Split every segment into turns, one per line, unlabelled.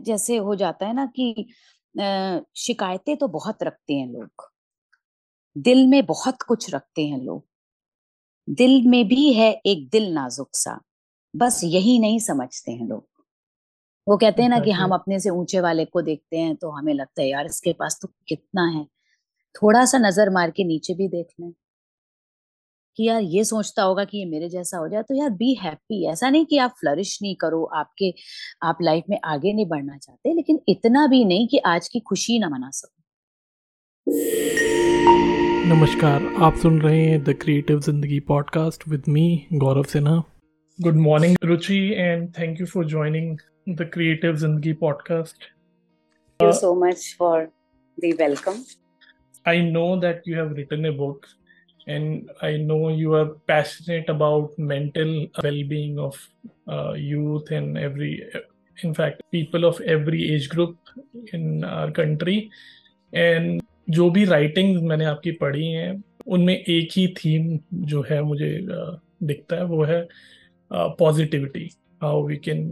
जैसे हो जाता है ना कि शिकायतें तो बहुत रखते हैं लोग। दिल में बहुत कुछ रखते हैं लोग। दिल में भी है एक दिल नाजुक सा। बस यही नहीं समझते हैं लोग। वो कहते हैं ना कि हम अपने से ऊँचे वाले को देखते हैं तो हमें लगता है यार इसके पास तो कितना है? थोड़ा सा नज़र मार के नीचे भी देख लें। कि यार ये सोचता होगा कि ये मेरे जैसा हो जाए तो यार बी हैप्पी ऐसा नहीं कि आप फ्लरिश नहीं करो आपके आप लाइफ में आगे नहीं बढ़ना चाहते लेकिन इतना भी नहीं कि आज की खुशी ना मना सको।
नमस्कार आप सुन रहे हैं the creative Zindagi podcast with me Gaurav Sinha good morning Ruchi and thank you for joining the creative Zindagi podcast
Thank you so much for the welcome.
I know that you have written a book and i know you are passionate about mental well-being of uh, youth and every in fact people of every age group in our country and जो भी writing मैंने आपकी पढ़ी हैं उनमें एक ही theme जो है मुझे दिखता है वो है positivity how we can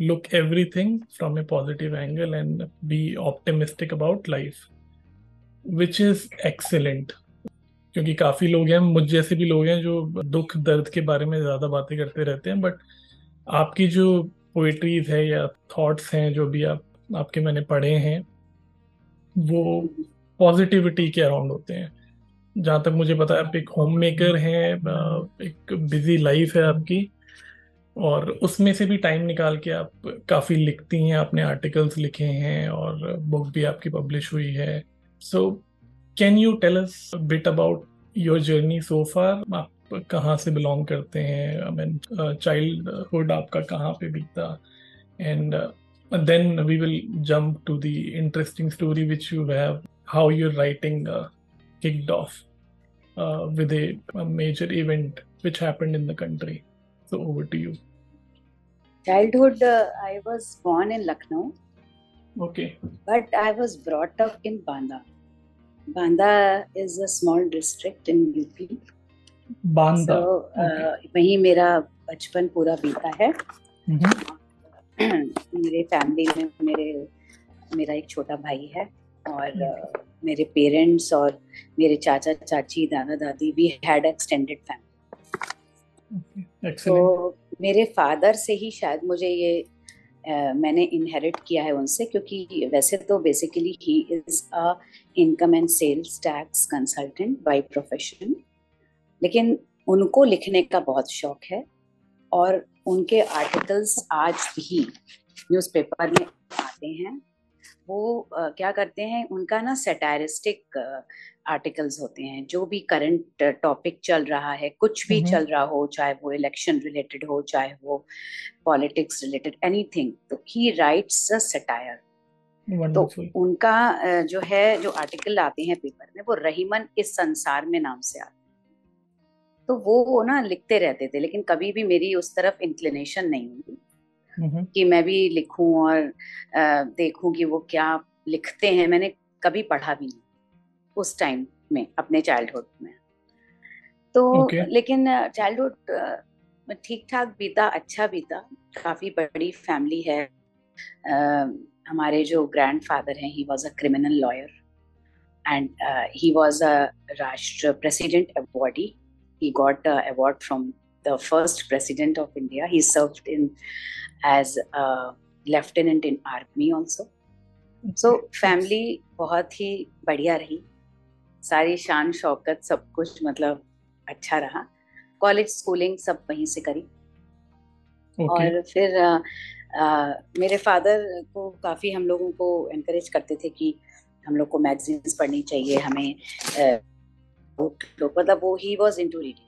look everything from a positive angle and be optimistic about life which is excellent क्योंकि काफ़ी लोग हैं मुझ जैसे भी लोग हैं जो दुख दर्द के बारे में ज़्यादा बातें करते रहते हैं बट आपकी जो पोइट्रीज है या थॉट्स हैं जो भी आप आपके मैंने पढ़े हैं वो पॉजिटिविटी के अराउंड होते हैं। जहाँ तक मुझे पता है आप एक होम मेकर हैं एक बिज़ी लाइफ है आपकी और उसमें से भी टाइम निकाल के आप काफ़ी लिखती हैं आपने आर्टिकल्स लिखे हैं और बुक भी आपकी पब्लिश हुई है। सो so, Can you tell us bit about your journey so far आप कहाँ से बिलोंग करते हैं आई मीन चाइल्डहुड आपका कहाँ पे बीता and then we will jump to the interesting story which you have how your writing kicked off uh, with a, a major event which happened in the country. So over to you.
Childhood, uh, I was born in Lucknow.
Okay.
But I was brought up in Banda. Banda is a small district in UP
Banda
so, uh, वहीं मेरा बचपन पूरा बीता है। मेरे family में मेरे मेरा एक छोटा भाई है और uh, मेरे पेरेंट्स और मेरे चाचा चाची दादा दादी भी हैड एक्सटेंडेड फैमिली तो मेरे फादर से ही शायद मुझे ये मैंने इनहेरिट किया है उनसे क्योंकि वैसे तो basically he is a income and sales tax consultant by profession लेकिन उनको लिखने का बहुत शौक है और उनके आर्टिकल्स आज भी न्यूज़पेपर में आते हैं। वो क्या करते हैं, उनका ना सेटारिस्टिक आर्टिकल्स होते हैं जो भी करंट टॉपिक चल रहा है कुछ भी चल रहा हो चाहे वो इलेक्शन रिलेटेड हो चाहे वो पॉलिटिक्स रिलेटेड एनीथिंग तो ही राइट्स अ सटायर तो उनका जो है जो आर्टिकल आते हैं पेपर में वो रहीमन इस संसार में नाम से आते तो वो ना लिखते रहते थे लेकिन कभी भी मेरी उस तरफ़ इंक्लिनेशन नहीं हुई कि मैं भी लिखूं और देखूँ कि वो क्या लिखते हैं मैंने कभी पढ़ा भी नहीं। उस टाइम में अपने चाइल्डहुड में तो okay. लेकिन चाइल्डहुड ठीक ठाक बीता अच्छा बीता काफ़ी बड़ी फैमिली है uh, हमारे जो ग्रैंड फादर हैं he was a criminal lawyer and he was a राष्ट्र president awardee he got the from the first president of India. He served in as a lieutenant in army also. So family बहुत ही बढ़िया रही सारी शान शौकत सब कुछ मतलब अच्छा रहा। कॉलेज स्कूलिंग सब वहीं से करी। okay. और फिर आ, आ, मेरे फादर को काफ़ी हम लोगों को एनकरेज करते थे कि हम लोग को मैगजीन्स पढ़नी चाहिए हमें मतलब वो he was into reading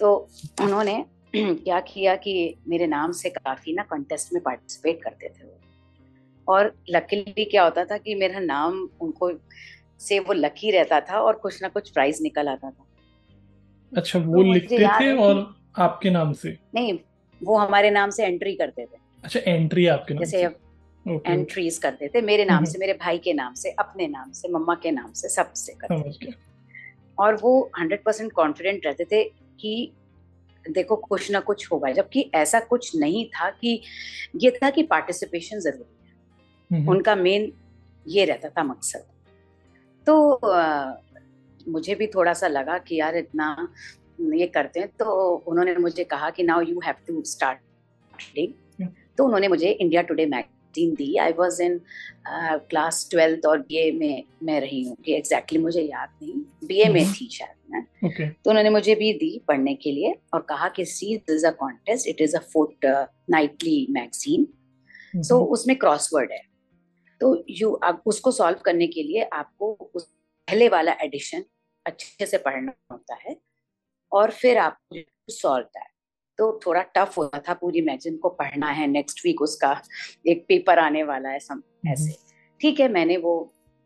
तो उन्होंने क्या किया कि मेरे नाम से काफ़ी ना कंटेस्ट में पार्टिसिपेट करते थे वो। और लकीली क्या होता था कि मेरा नाम उनको से वो लकी रहता था और कुछ ना कुछ प्राइज निकल आता था।
अच्छा वो तो लिखते थे और आपके नाम से?
नहीं वो हमारे नाम से एंट्री करते थे।
अच्छा एंट्री आपके नाम
जैसे अब एंट्रीज करते थे मेरे नाम हम्म। से मेरे भाई के नाम से अपने नाम से मम्मा के नाम से सबसे करते थे। और वो हंड्रेड परसेंट कॉन्फिडेंट रहते थे कि देखो कुछ ना कुछ होगा जबकि ऐसा कुछ नहीं था कि ये था कि पार्टिसिपेशन ज़रूरी है। उनका मेन ये रहता था मकसद। तो आ, मुझे भी थोड़ा सा लगा कि यार इतना ये करते हैं तो उन्होंने मुझे कहा कि now you have to start तो उन्होंने मुझे India Today magazine the. I was in class twelfth और बीए में मैं रही हूँ कि एग्जैक्टली मुझे याद नहीं. बीए में थी शायद मैं
okay.
तो उन्होंने मुझे भी दी पढ़ने के लिए और कहा कि she is a contest it is a fortnightly magazine so उसमें क्रॉसवर्ड है। तो यू आप उसको सॉल्व करने के लिए आपको उस पहले वाला एडिशन अच्छे से पढ़ना होता है और फिर आपको सॉल्व दैट तो थोड़ा टफ होता था पूरी मैगजीन को पढ़ना है नेक्स्ट वीक उसका एक पेपर आने वाला है सम ऐसे। ठीक है मैंने वो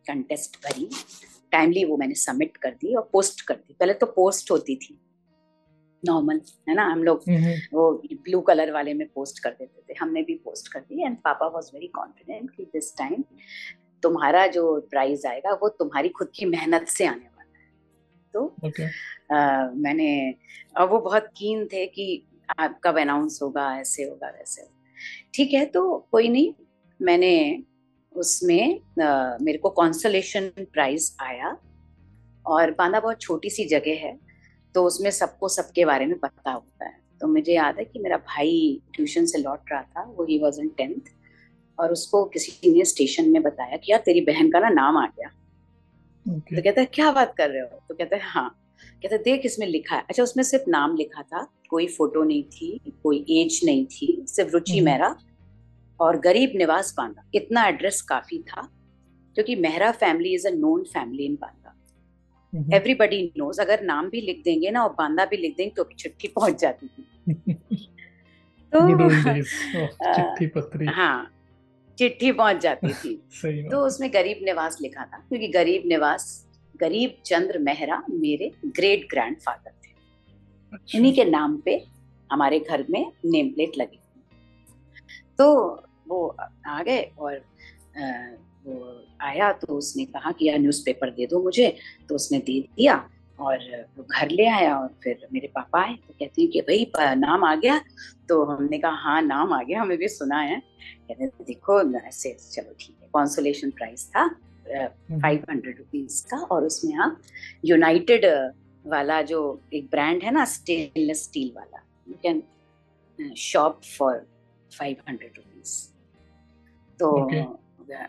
कंटेस्ट भरी टाइमली वो मैंने सबमिट कर दी और पोस्ट कर दी। पहले तो पोस्ट होती थी। नॉर्मल है ना? हम लोग वो ब्लू कलर वाले में पोस्ट कर देते थे। हमने भी पोस्ट कर दी and papa was very confident कि दिस टाइम तुम्हारा जो प्राइज आएगा वो तुम्हारी खुद की मेहनत से आने वाला है। तो
okay.
आ, मैंने और वो बहुत कीन थे कि आप कब अनाउंस होगा ऐसे होगा वैसे ठीक है तो कोई नहीं मैंने उसमें आ, मेरे को कॉन्सोलेशन प्राइज आया और बांदा बहुत छोटी सी जगह है। तो उसमें सबको सबके बारे में पता होता है। तो मुझे याद है कि मेरा भाई ट्यूशन से लौट रहा था वो ही वॉज़ इन टेंथ और उसको किसी ने स्टेशन में बताया कि यार तेरी बहन का ना नाम आ गया। Okay. तो कहता है क्या बात कर रहे हो? तो कहता है हाँ। कहता है देख इसमें लिखा है। अच्छा उसमें सिर्फ़ नाम लिखा था कोई फ़ोटो नहीं थी कोई एज नहीं थी सिर्फ़ रुचि हम्म। मेहरा और गरीब निवास बांदा। इतना एड्रेस काफ़ी था क्योंकि Mehra family is a known family in Banda everybody knows अगर नाम भी लिख देंगे ना और बांदा भी लिख देंगे तो भी चिट्ठी पहुँच जाती थी।
तो पत्री।
हाँ चिट्ठी पहुँच जाती थी। तो उसमें गरीब निवास लिखा था क्योंकि गरीब निवास गरीब चंद्र मेहरा मेरे ग्रेट ग्रैंडफादर थे। अच्छा। इन्हीं के नाम पे हमारे घर में नेम प्लेट लगी तो वो आ गए और आया तो उसने कहा कि यार न्यूज़पेपर दे दो मुझे। तो उसने दे दिया और वो घर ले आया और फिर मेरे पापा आए तो कहते हैं कि भाई नाम आ गया। तो हमने कहा हाँ नाम आ गया हमें भी सुना है। कहते देखो ऐसे चलो ठीक है। कॉन्सोलेशन प्राइस था फाइव हंड्रेड रुपीज़ का और उसमें आप यूनाइटेड वाला जो एक ब्रांड है ना स्टेनलेस स्टील वाला you can shop for five hundred rupees तो okay.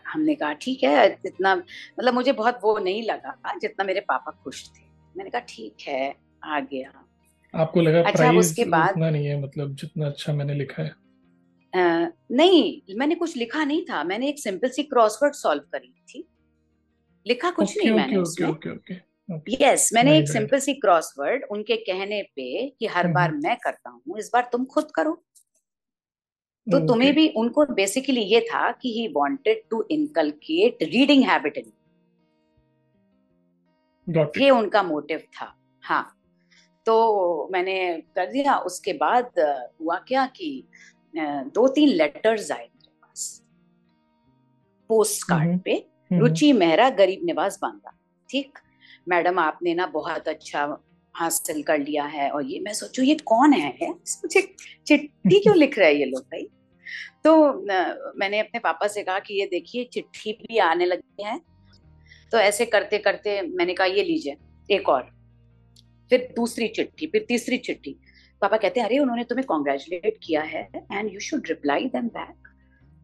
हमने कहा ठीक है इतना मतलब मुझे बहुत वो नहीं लगा जितना मेरे पापा खुश थे। मैंने कहा ठीक है आ गया।
आपको लगा अच्छा उसके बाद नहीं है मतलब जितना अच्छा मैंने लिखा है?
आ, नहीं मैंने कुछ लिखा नहीं था मैंने एक सिंपल सी क्रॉसवर्ड सॉल्व करी थी। लिखा कुछ okay, नहीं okay, मैंने okay, okay, okay. यस मैंने एक सिंपल सी क्रॉसवर्ड उनके कहने पे कि हर बार मैं करता हूँ इस बार तुम खुद करो। तो okay. तुम्हें भी उनको बेसिकली ये था कि he wanted to inculcate reading habit in ये उनका मोटिव था हाँ। तो मैंने कर दिया उसके बाद हुआ क्या कि दो तीन लेटर्स आए मेरे पास। पोस्ट कार्ड पे रुचि मेहरा गरीब निवास बांदा ठीक? मैडम आपने ना बहुत अच्छा हासिल कर लिया है और ये मैं सोचू ये कौन है, है? मुझे चिट्ठी क्यों लिख रहे हैं ये लोग भाई? तो मैंने अपने पापा से कहा कि ये देखिए चिट्ठी भी आने लगी है। तो ऐसे करते करते मैंने कहा ये लीजिए एक और। फिर दूसरी चिट्ठी फिर तीसरी चिट्ठी। पापा कहते हैं अरे उन्होंने तुम्हें कॉन्ग्रेचुलेट किया है and you should reply them back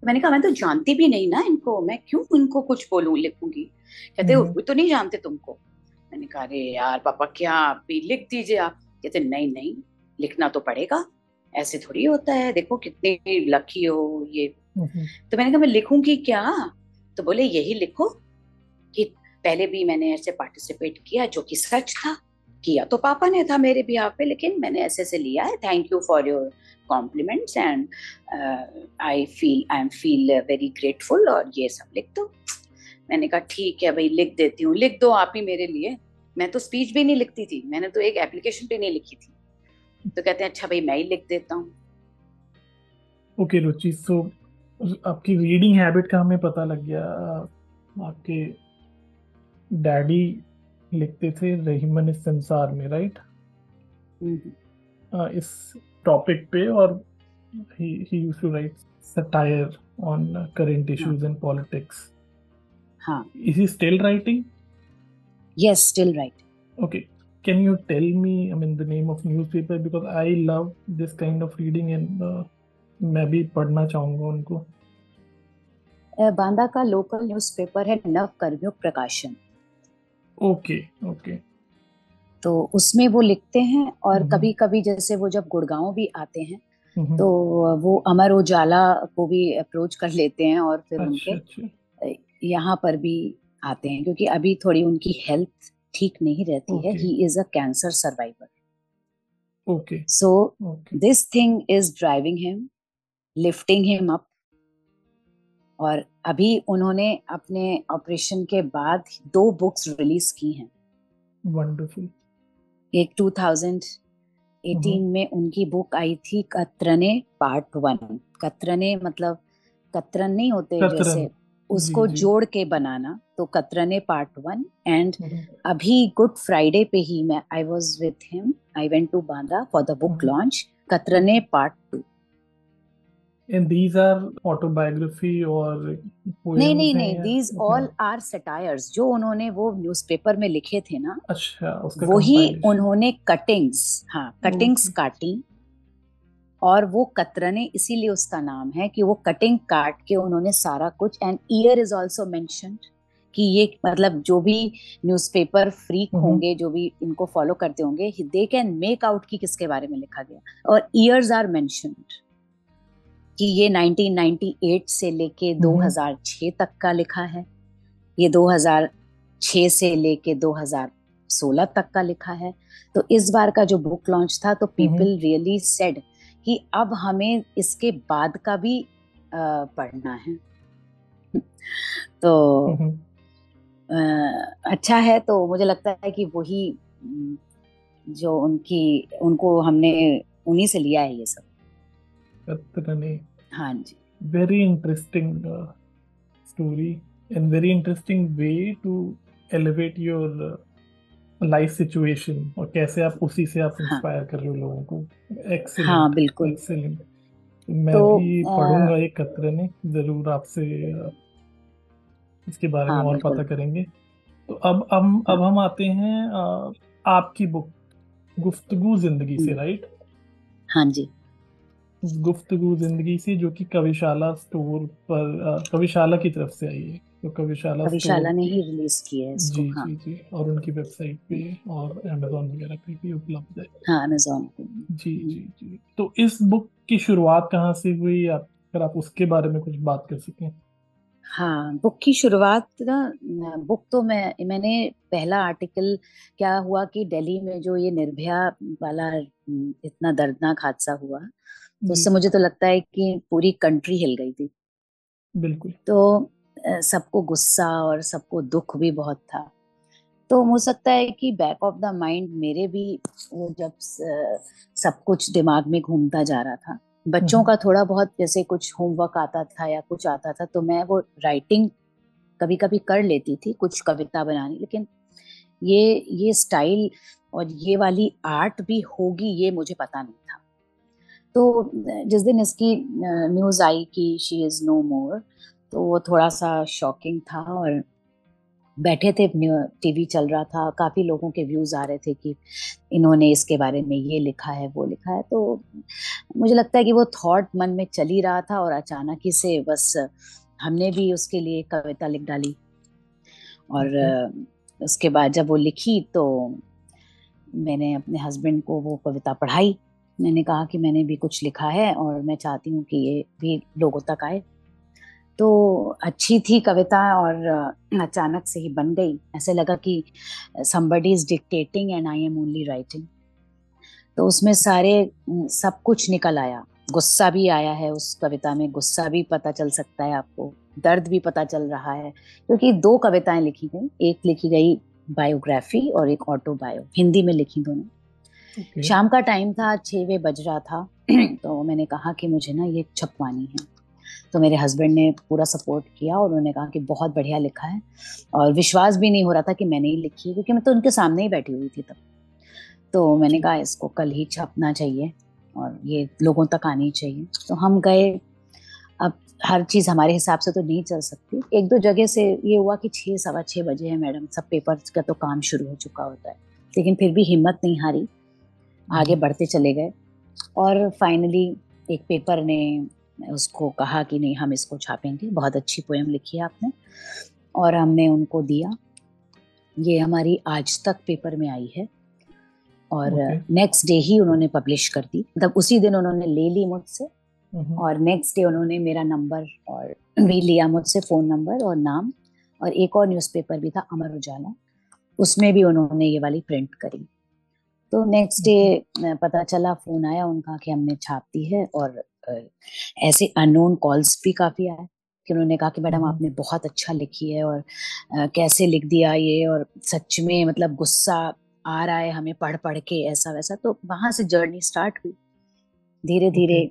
मैंने कहा मैं तो जानती भी नहीं ना इनको मैं क्यों इनको कुछ बोलूँ लिखूँगी? कहते हम्म। तो नहीं जानते तुमको। मैंने कहा अरे यार पापा क्या भी लिख दीजिए आप। कहते नहीं नहीं लिखना तो पड़ेगा। ऐसे थोड़ी होता है देखो कितनी लकी हो ये। हम्म। तो मैंने कहा मैं लिखूँगी क्या? तो बोले यही लिखो कि पहले भी मैंने ऐसे पार्टिसिपेट किया जो कि सच था। किया तो पापा ने था मेरे भी पे लेकिन मैंने ऐसे से लिया है। Thank you for your compliments and I feel I am feel very grateful और ये सब लिख दो। मैंने कहा ठीक है भाई लिख देती हूँ। लिख दो आप ही मेरे लिए। मैं तो स्पीच भी नहीं लिखती थी। मैंने तो एक एप्लीकेशन भी नहीं लिखी थी। तो कहते हैं अच्छा भाई मैं ही लिख देता हूँ
ओके रुचि सो आपकी रीडिंग हैबिट का हमें पता लग गया आपके डैडी लिखते थे रहीमन इस संसार में राइट इस टॉपिक पे और he he used to write satire on uh, current issues and politics
हाँ
is he still writing
yes still right
okay can you tell me i mean the name of newspaper? Because i love this kind of reading and uh, मैं भी पढ़ना चाहूँगा उनको।
बांदा का local newspaper है नव कर्मयुग प्रकाशन।
ओके ओके
तो उसमें वो लिखते हैं और कभी कभी जैसे वो जब गुड़गांव भी आते हैं तो वो अमर उजाला को भी अप्रोच कर लेते हैं और फिर अच्छा, उनके अच्छा। यहाँ पर भी आते हैं क्योंकि अभी थोड़ी उनकी हेल्थ ठीक नहीं रहती. है। He is a cancer survivor
okay
so this thing is driving him lifting him up और अभी उन्होंने अपने ऑपरेशन के बाद दो बुक्स रिलीज़ की हैं।
वंडरफुल
एक 2018 में उनकी बुक आई थी कत्रने पार्ट वन कत्रने मतलब कतरन नहीं होते कत्रन, जैसे उसको जी, जी. जोड़ के बनाना। तो कतरने पार्ट वन एंड अभी गुड फ्राइडे पे ही मैं I was with him I went to Banda for the book launch Katarne part two
and these are autobiography or
नहीं नहीं नहीं these all are satires. जो उन्होंने वो न्यूज़पेपर में लिखे थे ना
अच्छा
वही उन्होंने कटिंग्स हाँ कटिंग्स काटी। और वो कतरने इसीलिए उसका नाम है कि वो कटिंग काट के उन्होंने सारा कुछ end year is also mentioned कि ये मतलब जो भी न्यूज़पेपर फ्रीक होंगे जो भी इनको फॉलो करते होंगे दे कैन मेक आउट की किसके बारे में लिखा गया। और ईयर्स आर मैंशनड कि ये 1998 से लेके 2006 तक का लिखा है। ये 2006 से लेके 2016 तक का लिखा है। तो इस बार का जो बुक लॉन्च था तो पीपल रियली सेड कि अब हमें इसके बाद का भी पढ़ना है। तो अच्छा है तो मुझे लगता है कि वही जो उनकी उनको हमने उन्हीं से लिया है ये सब। हाँ जी।
Very interesting story and very interesting way to elevate your life situation और कैसे आप उसी से आप इंस्पायर हाँ. कर रहे हो लोगों को।
एक्सीलेंट हाँ बिल्कुल। एक्सीलेंट
मैं तो, भी पढ़ूँगा एक कतरे ने ज़रूर आपसे इसके बारे हाँ, में और पता करेंगे। तो अब अब अब हम आते हैं आपकी बुक गुफ्तगु ज़िंदगी से राइट?
हम्म। हाँ जी।
गुफ्तगु ज़िंदगी से जो कि कविशाला स्टोर पर कविशाला की तरफ़ से आई है। तो कविशाला
कविशाला ने ही रिलीज़ की है इसको
जी हाँ. जी जी। और उनकी वेबसाइट पे और अमेजोन वगैरह पे भी उपलब्ध है।
हाँ अमेजोन पे
जी जी जी। तो इस बुक की शुरुआत कहाँ से हुई? आप अगर आप उसके बारे में कुछ बात कर सकें।
हाँ बुक की शुरुआत ना बुक तो मैं मैंने पहला आर्टिकल क्या हुआ कि दिल्ली में जो ये निर्भया वाला इतना दर्दनाक हादसा हुआ तो उससे मुझे तो लगता है कि पूरी कंट्री हिल गई थी।
बिल्कुल।
तो सबको गुस्सा और सबको दुख भी बहुत था। तो हो सकता है कि बैक ऑफ़ द माइंड मेरे भी वो जब सब कुछ दिमाग में घूमता जा रहा था। बच्चों का थोड़ा बहुत जैसे कुछ होमवर्क आता था या कुछ आता था तो मैं वो राइटिंग कभी कभी कर लेती थी कुछ कविता बनानी। लेकिन ये ये स्टाइल और ये वाली आर्ट भी होगी ये मुझे पता नहीं था। तो जिस दिन इसकी न्यूज़ आई कि शी इज़ नो मोर तो वो थोड़ा सा शॉकिंग था और बैठे थे टीवी चल रहा था काफ़ी लोगों के व्यूज़ आ रहे थे कि इन्होंने इसके बारे में ये लिखा है वो लिखा है तो मुझे लगता है कि वो थॉट मन में चल ही रहा था और अचानक ही से बस हमने भी उसके लिए कविता लिख डाली। और उसके बाद जब वो लिखी तो मैंने अपने हस्बैंड को वो कविता पढ़ाई। मैंने कहा कि मैंने भी कुछ लिखा है और मैं चाहती हूँ कि ये भी लोगों तक आए। तो अच्छी थी कविता और अचानक से ही बन गई। ऐसे लगा कि somebody is dictating and I am only writing तो उसमें सारे सब कुछ निकल आया। गुस्सा भी आया है उस कविता में। गुस्सा भी पता चल सकता है आपको। दर्द भी पता चल रहा है। क्योंकि दो कविताएँ लिखी गई। एक लिखी गई बायोग्राफी और एक ऑटो बायो हिंदी में लिखी दोनों। Okay. शाम का टाइम था छः बजे बज रहा था। तो मैंने कहा कि मुझे ना ये छपवानी है। तो मेरे हस्बैंड ने पूरा सपोर्ट किया और उन्होंने कहा कि बहुत बढ़िया लिखा है। और विश्वास भी नहीं हो रहा था कि मैंने ही लिखी है क्योंकि मैं तो उनके सामने ही बैठी हुई थी तब। तो मैंने कहा इसको कल ही छपना चाहिए और ये लोगों तक आनी चाहिए। तो हम गए। अब हर चीज़ हमारे हिसाब से तो नहीं चल सकती। एक दो जगह से ये हुआ कि छः सवा छः बजे है मैडम सब पेपर का तो काम शुरू हो चुका होता है। लेकिन फिर भी हिम्मत नहीं हारी। आगे हम्म। बढ़ते चले गए। और फाइनली एक पेपर ने उसको कहा कि नहीं हम इसको छापेंगे। बहुत अच्छी पोएम लिखी है आपने। और हमने उनको दिया। ये हमारी आज तक पेपर में आई है। और नेक्स्ट डे ही उन्होंने पब्लिश कर दी। मतलब उसी दिन उन्होंने ले ली मुझसे। हम्म। और नेक्स्ट डे उन्होंने मेरा नंबर और भी लिया मुझसे फ़ोन नंबर और नाम। और एक और न्यूज़पेपर भी था अमर उजाला। उसमें भी उन्होंने ये वाली प्रिंट करी। तो नेक्स्ट डे पता चला फ़ोन आया उनका कि हमने छाप दी है। और ऐसे अननोन कॉल्स भी काफ़ी आए कि उन्होंने कहा कि मैडम हम्म। आपने बहुत अच्छा लिखी है और कैसे लिख दिया ये और सच में मतलब गुस्सा आ रहा है हमें पढ़ पढ़ के ऐसा वैसा। तो वहाँ से जर्नी स्टार्ट हुई। धीरे धीरे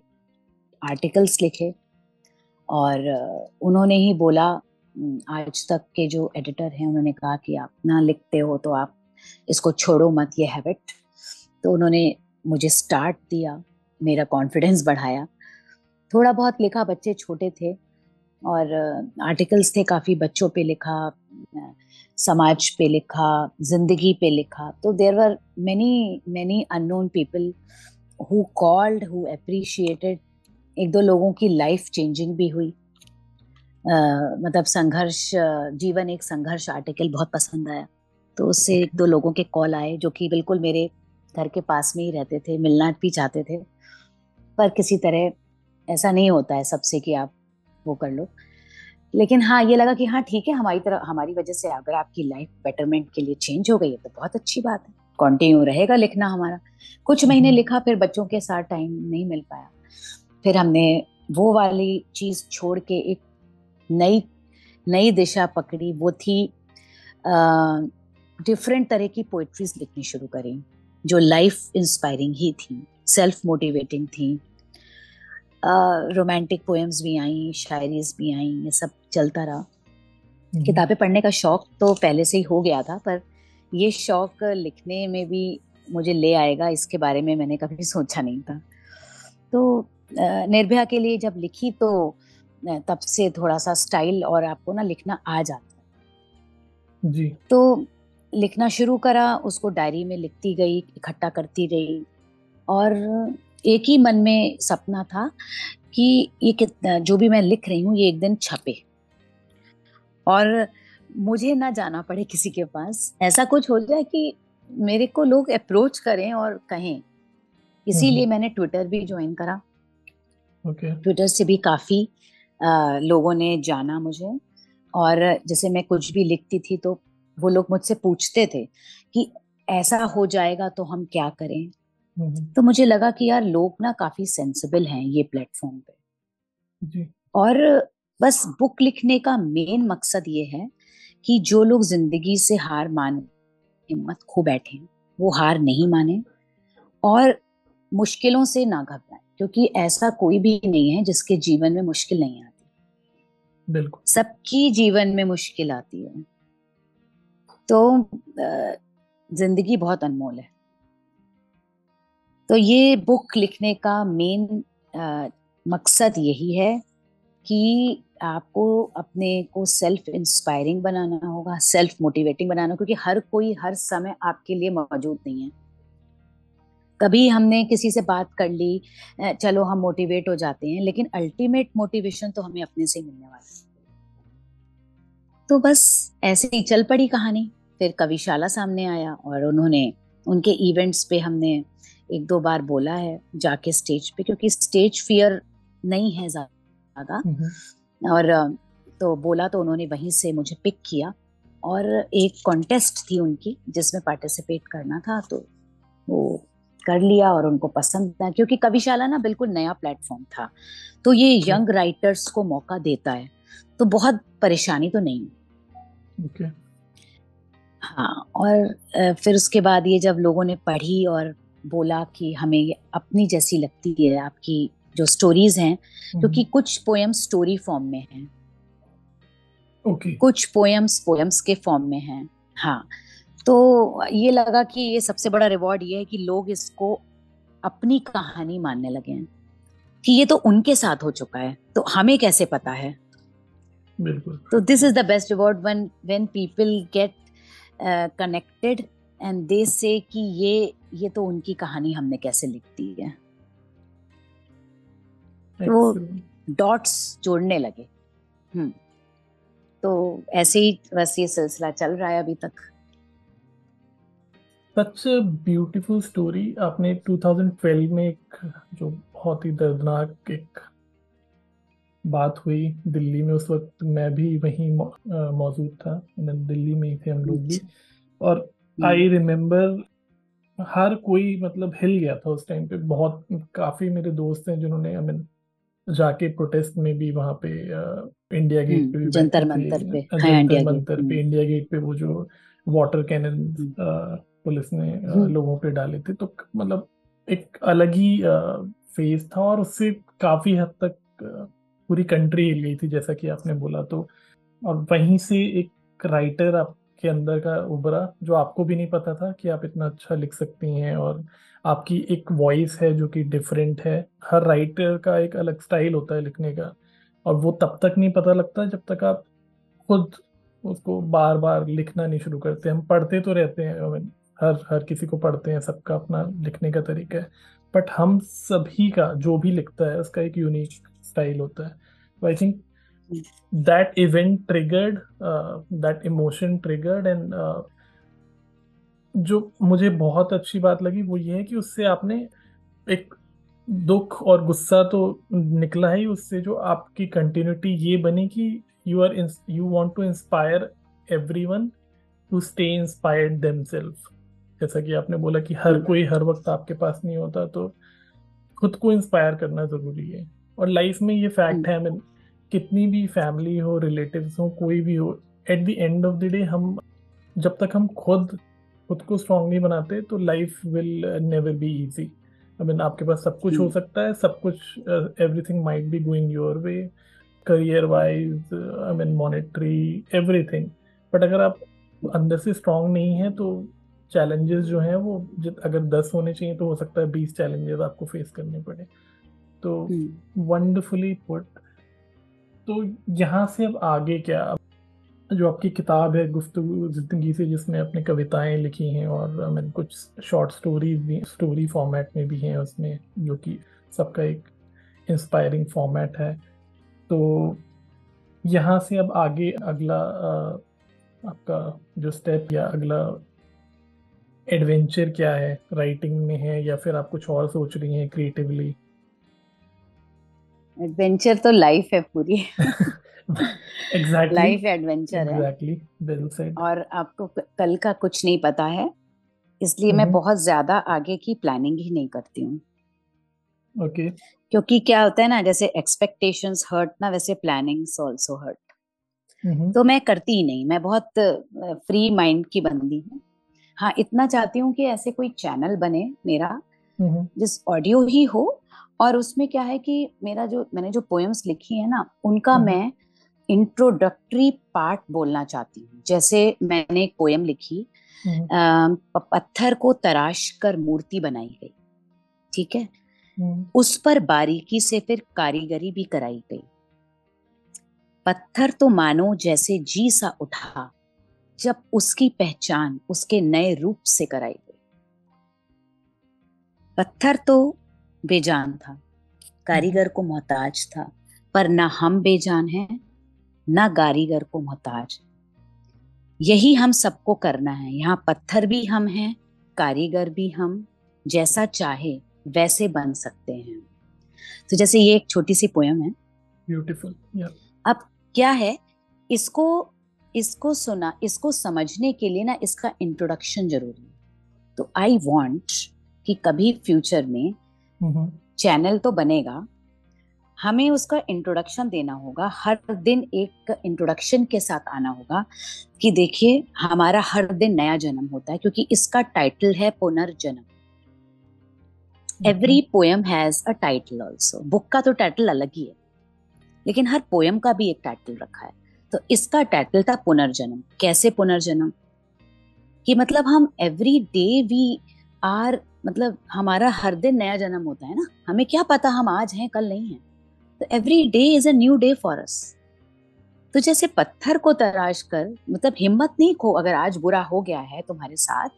आर्टिकल्स लिखे और उन्होंने ही बोला आज तक के जो एडिटर हैं उन्होंने कहा कि आप ना लिखते हो तो आप इसको छोड़ो मत ये हैबिट तो उन्होंने मुझे स्टार्ट दिया मेरा कॉन्फिडेंस बढ़ाया। थोड़ा बहुत लिखा बच्चे छोटे थे और आर्टिकल्स थे काफ़ी बच्चों पे लिखा समाज पे लिखा ज़िंदगी पे लिखा। तो there were many many unknown people who called who appreciated एक दो लोगों की लाइफ चेंजिंग भी हुई। uh, मतलब संघर्ष जीवन एक संघर्ष आर्टिकल बहुत पसंद आया। तो उससे एक दो लोगों के कॉल आए जो कि बिल्कुल मेरे घर के पास में ही रहते थे मिलना भी चाहते थे। पर किसी तरह ऐसा नहीं होता है सबसे कि आप वो कर लो। लेकिन हाँ ये लगा कि हाँ ठीक है हमारी तरह हमारी वजह से अगर आपकी लाइफ बेटरमेंट के लिए चेंज हो गई है तो बहुत अच्छी बात है। कंटिन्यू रहेगा लिखना हमारा। कुछ महीने हम्म। लिखा फिर बच्चों के साथ टाइम नहीं मिल पाया। फिर हमने वो वाली चीज़ छोड़ के एक नई नई दिशा पकड़ी। वो थी डिफरेंट तरह की पोइट्रीज लिखनी शुरू करी जो लाइफ इंस्पायरिंग ही थी सेल्फ मोटिवेटिंग थी। रोमांटिक पोएम्स भी आई शायरीज भी आई ये सब चलता रहा। हम्म। किताबें पढ़ने का शौक तो पहले से ही हो गया था पर ये शौक लिखने में भी मुझे ले आएगा इसके बारे में मैंने कभी सोचा नहीं था। तो निर्भया के लिए जब लिखी तो तब से थोड़ा सा स्टाइल और आपको ना लिखना आ जाता है।
जी।
तो लिखना शुरू करा उसको डायरी में लिखती गई इकट्ठा करती रही और एक ही मन में सपना था कि ये कितना जो भी मैं लिख रही हूँ ये एक दिन छपे। और मुझे ना जाना पड़े किसी के पास। ऐसा कुछ हो जाए कि मेरे को लोग अप्रोच करें और कहें। इसीलिए हम्म। मैंने ट्विटर भी ज्वाइन करा।
Okay.
ट्विटर से भी काफ़ी लोगों ने जाना मुझे। और जैसे मैं कुछ भी लिखती थी तो वो लोग मुझसे पूछते थे कि ऐसा हो जाएगा तो हम क्या करें? तो मुझे लगा कि यार लोग ना काफ़ी सेंसिबल हैं ये प्लेटफॉर्म पे। और बस बुक लिखने का मेन मकसद ये है कि जो लोग ज़िंदगी से हार मान हिम्मत खो बैठे वो हार नहीं माने और मुश्किलों से ना घबराए क्योंकि ऐसा कोई भी नहीं है जिसके जीवन में मुश्किल नहीं आती।
बिल्कुल।
सबकी जीवन में मुश्किल आती है। तो ज़िंदगी बहुत अनमोल है। तो ये बुक लिखने का मेन मकसद यही है कि आपको अपने को सेल्फ इंस्पायरिंग बनाना होगा सेल्फ मोटिवेटिंग बनाना, क्योंकि हर कोई हर समय आपके लिए मौजूद नहीं है। कभी हमने किसी से बात कर ली चलो हम मोटिवेट हो जाते हैं, लेकिन अल्टीमेट मोटिवेशन तो हमें अपने से मिलने वाला है। तो बस ऐसे ही चल पड़ी कहानी। फिर कविशाला सामने आया और उन्होंने, उनके इवेंट्स पे हमने एक दो बार बोला है जाके स्टेज पे क्योंकि स्टेज फियर नहीं है ज़्यादा। और तो बोला तो उन्होंने वहीं से मुझे पिक किया। और एक कॉन्टेस्ट थी उनकी जिसमें पार्टिसिपेट करना था तो वो कर लिया और उनको पसंद था क्योंकि कविशाला ना बिल्कुल नया प्लेटफॉर्म था। तो ये यंग राइटर्स को मौका देता है। तो बहुत परेशानी तो नहीं।
Okay.
हाँ और फिर उसके बाद ये जब लोगों ने पढ़ी और बोला कि हमें अपनी जैसी लगती है आपकी जो स्टोरीज हैं क्योंकि हम्म। कुछ पोएम स्टोरी फॉर्म में हैं
okay.
कुछ पोएम्स पोएम्स के फॉर्म में हैं हाँ तो ये लगा कि ये सबसे बड़ा रिवॉर्ड ये है कि लोग इसको अपनी कहानी मानने लगे हैं कि ये तो उनके साथ हो चुका है तो हमें कैसे पता है
बिल्कुल
तो this is the best reward when when people get connected and they say कि ये ये तो उनकी कहानी हमने कैसे लिख दी है? वो डॉट्स जोड़ने लगे। हम्म। तो ऐसे ही बस ये सिलसिला चल रहा है अभी तक।
सच ब्यूटीफुल स्टोरी आपने 2012 में एक जो बहुत ही दर्दनाक एक बात हुई दिल्ली में उस वक्त मैं भी वहीं मौजूद था। दिल्ली में ही थे हम लोग भी। अच्छा। और आई। रिमेम्बर हर कोई मतलब हिल गया था उस टाइम पे। बहुत काफ़ी मेरे दोस्त हैं जिन्होंने आई मीन जाके प्रोटेस्ट में भी वहाँ पे इंडिया गेट पे भी
जंतर मंतर पे।
जंतर मंतर पे इंडिया गेट पे वो जो वाटर कैनन पुलिस ने। लोगों पे डाले थे। तो मतलब एक अलग ही फ़ेज़ था और उससे काफ़ी हद तक पूरी कंट्री हिल गई थी जैसा कि आपने बोला। तो और वहीं से एक राइटर आपके अंदर का उभरा, जो आपको भी नहीं पता था कि आप इतना अच्छा लिख सकती हैं और आपकी एक वॉइस है जो कि डिफरेंट है। हर राइटर का एक अलग स्टाइल होता है लिखने का और वो तब तक नहीं पता लगता जब तक आप खुद उसको बार बार लिखना नहीं शुरू करते। हम पढ़ते तो रहते हैं हर हर किसी को पढ़ते हैं, सबका अपना लिखने का तरीका है। बट हम सभी का जो भी लिखता है, उसका एक यूनिक स्टाइल होता है। I think that event triggered that emotion triggered and जो मुझे बहुत अच्छी बात लगी वो ये है कि उससे आपने एक दुख और गुस्सा तो निकला ही उससे जो आपकी कंटिन्यूटी ये बनी कि you are you want to inspire everyone to stay inspired themselves जैसा कि आपने बोला कि हर कोई हर वक्त आपके पास नहीं होता तो खुद को इंस्पायर करना ज़रूरी है। और लाइफ में ये फैक्ट है मीन कितनी भी फैमिली हो रिलेटिव्स हो कोई भी हो at the end of the day हम जब तक हम खुद खुद को स्ट्रांग नहीं बनाते तो life will never be easy I mean आपके पास सब कुछ हो hmm. सकता है सब कुछ everything might be going your way career wise I mean monetary everything but अगर आप अंदर से स्ट्रांग नहीं है तो चैलेंजेस जो हैं वो जित अगर दस होने चाहिए तो हो सकता है बीस चैलेंजेस आपको फेस करने पड़े तो वंडरफुली hmm. पुट तो यहाँ से अब आगे क्या? जो आपकी किताब है गुफ्तु ज़िंदगी से जिसमें अपने कविताएँ लिखी हैं और मीन कुछ शॉर्ट स्टोरीज भी स्टोरी फॉर्मेट में भी हैं उसमें, जो कि सबका एक इंस्पायरिंग फॉर्मेट है। तो यहाँ से अब आगे अगला आपका जो स्टेप या अगला एडवेंचर क्या है? राइटिंग में है या फिर आप कुछ और सोच रही हैं क्रिएटिवली
एडवेंचर तो लाइफ है पूरी।
एग्जैक्टली
लाइफ एडवेंचर है।
एग्जैक्टली
और आपको कल का कुछ नहीं पता है इसलिए मैं mm-hmm. बहुत ज़्यादा आगे की प्लानिंग ही नहीं करती हूँ।
Okay okay.
क्योंकि क्या होता है ना जैसे एक्सपेक्टेशंस हर्ट ना वैसे प्लानिंग्स आल्सो हर्ट तो मैं करती ही नहीं। मैं बहुत फ्री माइंड की बंदी हूँ। हाँ इतना चाहती हूँ कि ऐसे कोई चैनल बने मेरा
mm-hmm.
जिस ऑडियो ही हो और उसमें क्या है कि मेरा जो मैंने जो पोएम्स लिखी है ना उनका mm-hmm. मैं इंट्रोडक्टरी पार्ट बोलना चाहती हूँ। जैसे मैंने एक पोयम लिखी पत्थर को तराश कर मूर्ति बनाई गई ठीक है? उस पर बारीकी से फिर कारीगरी भी कराई गई। पत्थर तो मानो जैसे जी सा उठा जब उसकी पहचान उसके नए रूप से कराई गई। पत्थर तो बेजान था। कारीगर को मोहताज था पर ना हम बेजान हैं ना कारीगर को मोहताज। यही हम सबको करना है। यहाँ पत्थर भी हम हैं कारीगर भी हम जैसा चाहे वैसे बन सकते हैं। तो जैसे ये एक छोटी सी पोयम है।
Beautiful yeah.
अब क्या है? इसको इसको सुना इसको समझने के लिए ना इसका इंट्रोडक्शन ज़रूरी है। तो आई वॉन्ट कि कभी फ्यूचर में चैनल. तो बनेगा। हमें उसका इंट्रोडक्शन देना होगा। हर दिन एक इंट्रोडक्शन के साथ आना होगा कि देखिए हमारा हर दिन नया जन्म होता है क्योंकि इसका टाइटल है Punarjanm. Every poem has a title also book का तो टाइटल अलग ही है। लेकिन हर पोएम का भी एक टाइटल रखा है। तो इसका टाइटल था पुनर्जन्म। कैसे पुनर्जन्म? कि मतलब हम एवरी डे वी आर मतलब हमारा हर दिन नया जन्म होता है ना, हमें क्या पता हम आज हैं, कल नहीं हैं। तो every day is a new day for us तो जैसे पत्थर को तराश कर मतलब हिम्मत नहीं खो, अगर आज बुरा हो गया है तुम्हारे साथ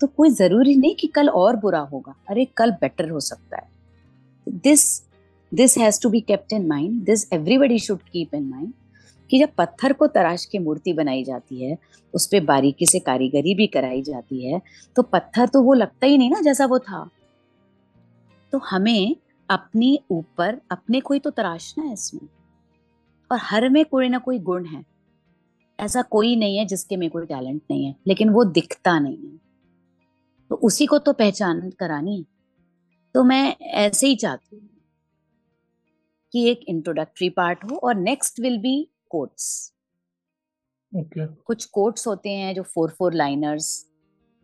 तो कोई ज़रूरी नहीं कि कल और बुरा होगा। अरे, कल बेटर हो सकता है। This this has to be kept in mind this everybody should keep in mind कि जब पत्थर को तराश के मूर्ति बनाई जाती है, उस पर बारीकी से कारीगरी भी कराई जाती है तो पत्थर तो वो लगता ही नहीं ना जैसा वो था। तो हमें अपने ऊपर, अपने कोई तो तराशना है इसमें। और हर में कोई ना कोई गुण है। ऐसा कोई नहीं है जिसके में कोई टैलेंट नहीं है, लेकिन वो दिखता नहीं है। तो उसी को तो पहचान करानी है। तो मैं ऐसे ही चाहती हूँ कि एक इंट्रोडक्टरी पार्ट हो और next will be quotes
okay
कुछ कोट्स होते हैं जो फोर फोर लाइनर्स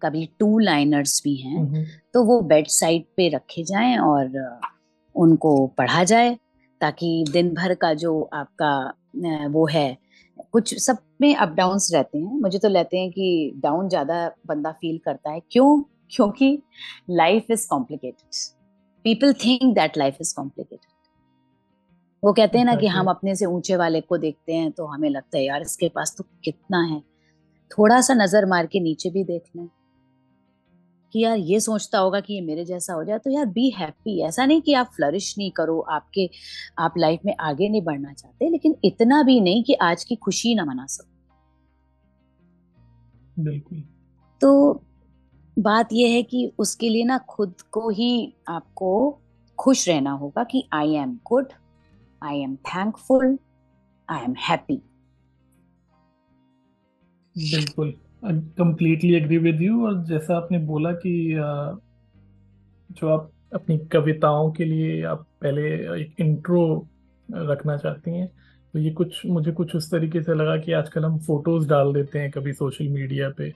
कभी टू लाइनर्स भी हैं
हम्म,
तो वो बेड साइड पे रखे जाएँ और उनको पढ़ा जाए ताकि दिन भर का जो आपका वो है कुछ सब में अप डाउन्स रहते हैं। मुझे तो लेते हैं कि डाउन ज़्यादा बंदा फील करता है। क्यों? क्योंकि life is complicated people think that life is complicated वो कहते हैं ना कि हम अपने से ऊँचे वाले को देखते हैं तो हमें लगता है यार इसके पास तो कितना है? थोड़ा सा नज़र मार के नीचे भी देख लें। कि यार ये सोचता होगा कि ये मेरे जैसा हो जाए तो यार बी हैप्पी ऐसा नहीं कि आप फ्लरिश नहीं करो आपके आप लाइफ में आगे नहीं बढ़ना चाहते लेकिन इतना भी नहीं कि आज की खुशी ना मना सको।
बिल्कुल।
तो बात यह है कि उसके लिए ना खुद को ही आपको खुश रहना होगा कि I am good I am thankful I am happy
बिल्कुल। कंप्लीटली एग्री विद यू और जैसा आपने बोला कि जो आप अपनी कविताओं के लिए आप पहले एक इंट्रो रखना चाहती हैं तो ये कुछ, मुझे कुछ उस तरीके से लगा कि आजकल हम फ़ोटोज़ डाल देते हैं कभी सोशल मीडिया पे।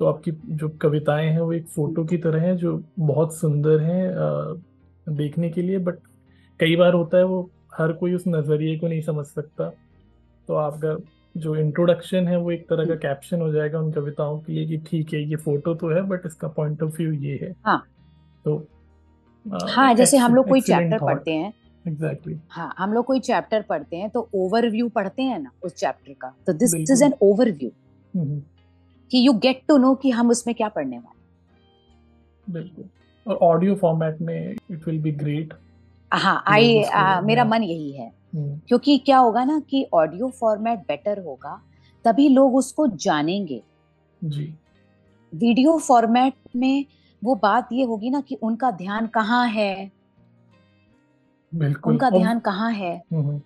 तो आपकी जो कविताएँ हैं वो एक फ़ोटो की तरह हैं, जो बहुत सुंदर हैं देखने के लिए बट कई बार होता है वो हर कोई उस नज़रिए को नहीं समझ सकता। तो आपका जो इंट्रोडक्शन है वो एक तरह का कैप्शन हो जाएगा उन कविताओं के लिए कि ठीक है ये फ़ोटो तो है बट इसका पॉइंट ऑफ़ व्यू ये है।
हाँ।
तो
हाँ जैसे हम लोग कोई चैप्टर पढ़ते हैं।
Exactly exactly.
हाँ हम लोग कोई चैप्टर पढ़ते हैं तो ओवरव्यू पढ़ते हैं ना उस चैप्टर का। तो दिस इज़ एन ओवरव्यू कि यू गेट टू नो कि हम उसमें क्या पढ़ने वाले
बिल्कुल। और ऑडियो फॉर्मेट में इट विल बी ग्रेट
हाँ आई मेरा मन यही है हम्म। क्योंकि क्या होगा ना कि ऑडियो फॉर्मेट बेटर होगा तभी लोग उसको जानेंगे
जी
वीडियो फॉर्मेट में वो बात ये होगी ना कि उनका ध्यान कहाँ है
बिल्कुल
उनका ध्यान कहाँ है
हम्म।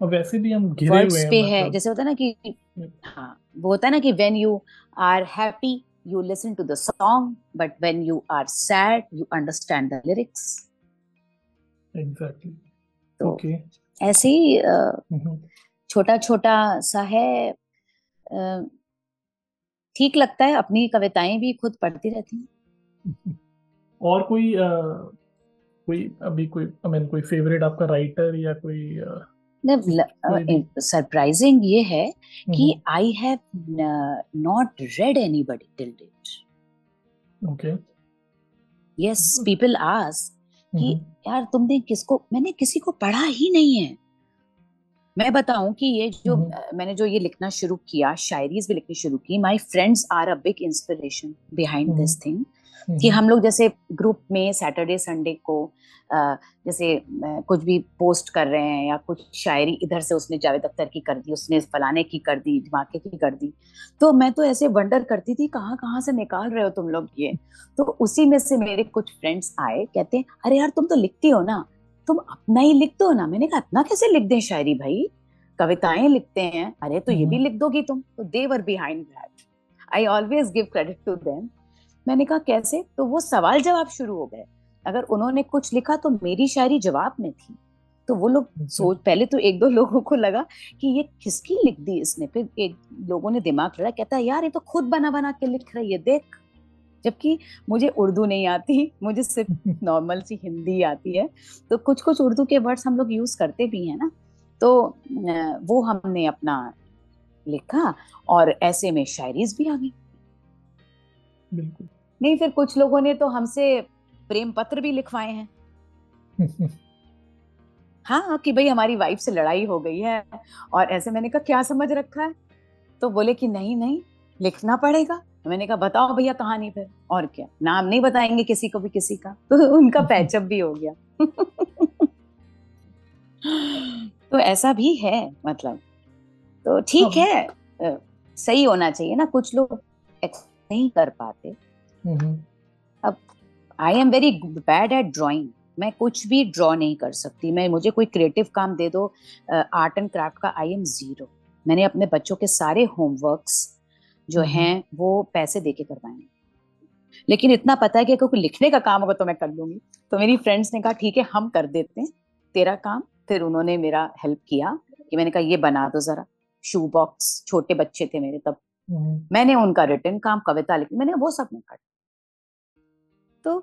और वैसे भी हम घिरे हुए
हैं पे मतलब। है जैसे होता है ना कि हम्म। हाँ वो होता है ना कि when you are happy you listen to the song but when you are sad you understand the lyrics
exactly
तो okay. ऐसे ही छोटा छोटा सा है ठीक लगता है अपनी कविताएँ भी खुद पढ़ती रहती
हैं। और कोई आ, कोई अभी कोई आई मीन कोई फेवरेट आपका राइटर या कोई
सरप्राइजिंग ये है कि I have not read anybody till date
okay
yes people ask कि यार तुमने किसको मैंने किसी को पढ़ा ही नहीं है। मैं बताऊँ कि ये जो मैंने जो ये लिखना शुरू किया शायरीज भी लिखनी शुरू की my friends are a big inspiration behind this thing कि हम लोग जैसे ग्रुप में सैटरडे संडे को जैसे कुछ भी पोस्ट कर रहे हैं या कुछ शायरी इधर से उसने जावेद अख्तर की कर दी उसने फलाने की कर दी धमाके की कर दी। तो मैं तो ऐसे वंडर करती थी कहाँ कहाँ से निकाल रहे हो तुम लोग ये? तो उसी में से मेरे कुछ फ्रेंड्स आए कहते हैं अरे यार तुम तो लिखती हो ना? तुम अपना ही लिख दो ना? मैंने कहा अपना कैसे लिख दें शायरी भाई? कविताएँ लिखते हैं। अरे तो ये भी लिख दोगी तुम तो they're behind that I always give credit to them मैंने कहा कैसे? तो वो सवाल जवाब शुरू हो गए। अगर उन्होंने कुछ लिखा तो मेरी शायरी जवाब में थी। तो वो लोग। सोच पहले तो एक दो लोगों को लगा कि ये किसकी लिख दी इसने? फिर एक लोगों ने दिमाग लड़ा कहता है यार ये तो खुद बना बना के लिख रही है देख। जबकि मुझे उर्दू नहीं आती मुझे सिर्फ़ नॉर्मल सी हिंदी आती है। तो कुछ कुछ उर्दू के वर्ड्स हम लोग यूज़ करते भी हैं ना। तो वो हमने अपना लिखा और ऐसे में शायरीज भी आ गई।
बिल्कुल।
नहीं फिर कुछ लोगों ने तो हमसे प्रेम पत्र भी लिखवाए हैं। हाँ कि भाई हमारी वाइफ से लड़ाई हो गई है और ऐसे मैंने कहा क्या समझ रखा है? तो बोले कि नहीं नहीं लिखना पड़ेगा। मैंने कहा बताओ भैया कहानी फिर। और क्या नाम नहीं बताएँगे किसी को भी किसी का तो उनका पैचअप भी हो गया। तो ऐसा भी है मतलब। तो ठीक हाँ। है सही होना चाहिए ना कुछ लोग नहीं कर पाते। अब I am very bad at drawing मैं कुछ भी ड्रॉ नहीं कर सकती। मैं मुझे कोई क्रिएटिव काम दे दो आर्ट एंड क्राफ्ट का आई एम ज़ीरो मैंने अपने बच्चों के सारे होमवर्क्स जो हैं वो पैसे दे के करवाए लेकिन इतना पता है कि अगर कोई लिखने का काम होगा तो मैं कर लूँगी। तो मेरी फ्रेंड्स ने कहा ठीक है हम कर देते हैं तेरा काम। फिर उन्होंने मेरा हेल्प किया कि मैंने कहा ये बना दो जरा। शू बॉक्स छोटे बच्चे थे मेरे तब। मैंने उनका रिटर्न काम कविता लिखी मैंने वो सब नहीं कर तो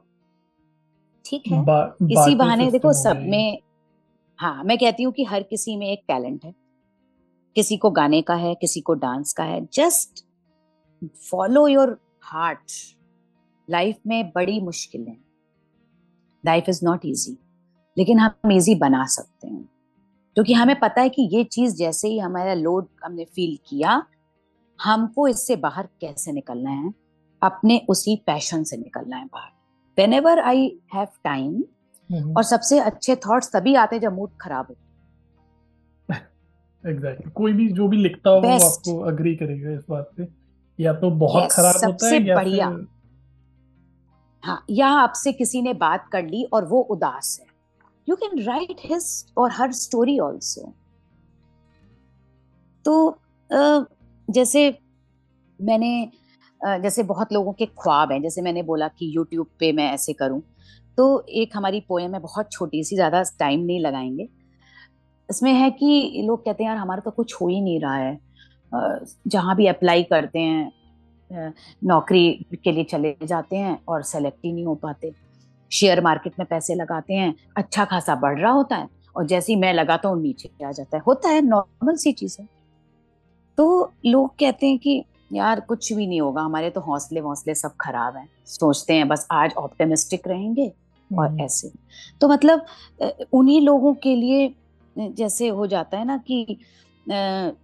ठीक है बा, इसी बहाने देखो सब में हाँ मैं कहती हूँ कि हर किसी में एक टैलेंट है। किसी को गाने का है किसी को डांस का है just follow your heart. Life में बड़ी मुश्किल है। लाइफ इज़ नॉट इजी लेकिन हम इजी बना सकते हैं। क्योंकि हमें पता है कि ये चीज़ जैसे ही हमारा लोड हमने फील किया हमको इससे बाहर कैसे निकलना है? अपने उसी पैशन से निकलना है बाहर। Whenever I have time और सबसे अच्छे थॉट्स तभी आते जब मूड खराब हो।
Exactly exactly. कोई भी जो भी लिखता हो वो आपको अग्री करेगा इस बात पे। या तो बहुत yes, खराब होता है या बढ़िया। फिर...
हाँ या आपसे किसी ने बात कर ली और वो उदास है। यू कैन राइट हिज और हर स्टोरी ऑल्सो तो जैसे मैंने जैसे बहुत लोगों के ख्वाब हैं, जैसे मैंने बोला कि यूट्यूब पे मैं ऐसे करूँ तो एक हमारी पोएम है, बहुत छोटी सी, ज़्यादा टाइम नहीं लगाएँगे। इसमें है कि लोग कहते हैं, यार, हमारा तो कुछ हो ही नहीं रहा है। जहाँ भी अप्लाई करते हैं नौकरी के लिए चले जाते हैं और सेलेक्ट ही नहीं हो पाते। शेयर मार्केट में पैसे लगाते हैं अच्छा खासा बढ़ रहा होता है और जैसे ही मैं लगाता हूँ, नीचे आ जाता है। होता है नॉर्मल सी चीज़ है। तो लोग कहते हैं कि यार कुछ भी नहीं होगा हमारे तो हौसले वौसले सब खराब हैं। सोचते हैं बस आज ऑप्टिमिस्टिक रहेंगे और हम्म। ऐसे। तो मतलब उन्हीं लोगों के लिए जैसे हो जाता है ना कि